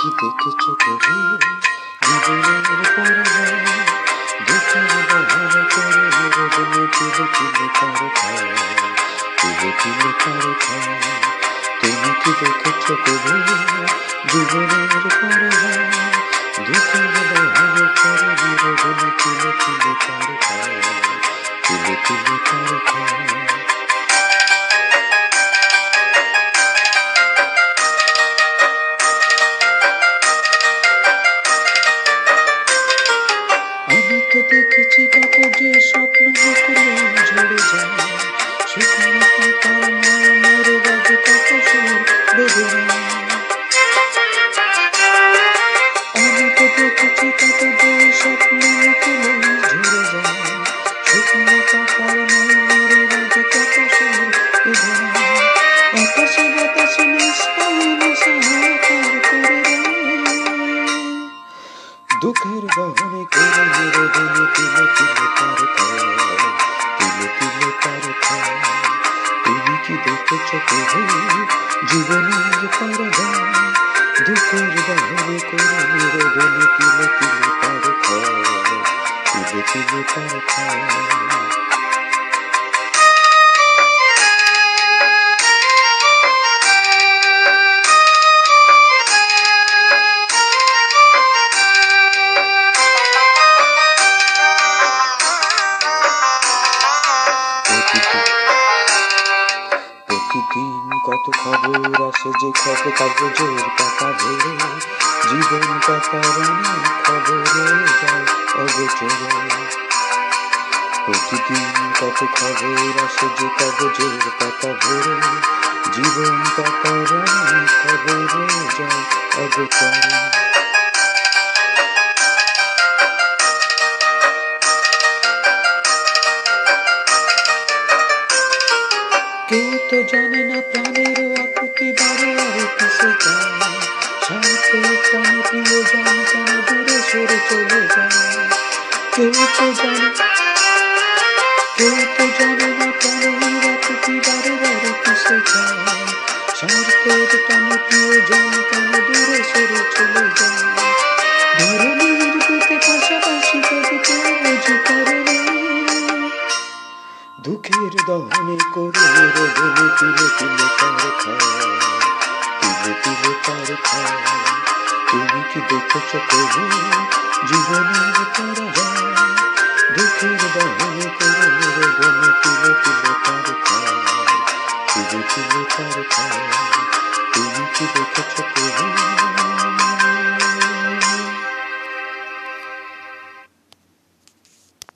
দেখেছ কবি জীবনের পরাজয় দুঃখের বাহানা করে নিরবনে তিলে তিলে তার খায় তিলে তার তুমি কি দেখেছ কবি জীবনের পরাজয় দুঃখের বাহানা করে নিরবনে তিলে তিলে তার খায় তিলে তার কত যে স্বপ্ন মুখলে ঝরে যায়। সেখানে পাতার মায়া মরে বাজে কত দুঃখের বহনে করে নিরবনে তিলে তিলে তার তিলে তিলে তার তুমি কি দেখেছ প্রভু জীবনের পরাজয় দুঃখের বহনে করে নিরবনে তিলে তিলে তার তিলে তিলে তার কত খবর আসে যে খবর কাগজের পাতা ভরে জীবন কাতার খবরে অগোচরে। প্রতিদিন কত খবর আসে যে কাগজের পাতা ভরে জীবন কাতার খবর যায় অগোচরে। কেউ তো জানে না প্রাণের আকুতি বারে আরে কিসে স্বার্থের টানে প্রিয় জান কেন দূরে সরে চলে যায়। কেউ তো জানে, কেউ তো জানে না প্রাণের আকুতি বারে বারে কিসে স্বার্থের টানে প্রিয় জান কেন দূরে দুঃখের দহনে করে রোদনে তিলে তিলে তার তিলে তিলে তার তুমি কি দেখেছ প্রভু? জীবনের পরাজয় দুঃখের দহনে করে রোদনে তিলে তিলে তার তিলে তিলে তার তুমি কি দেখেছ প্রভু?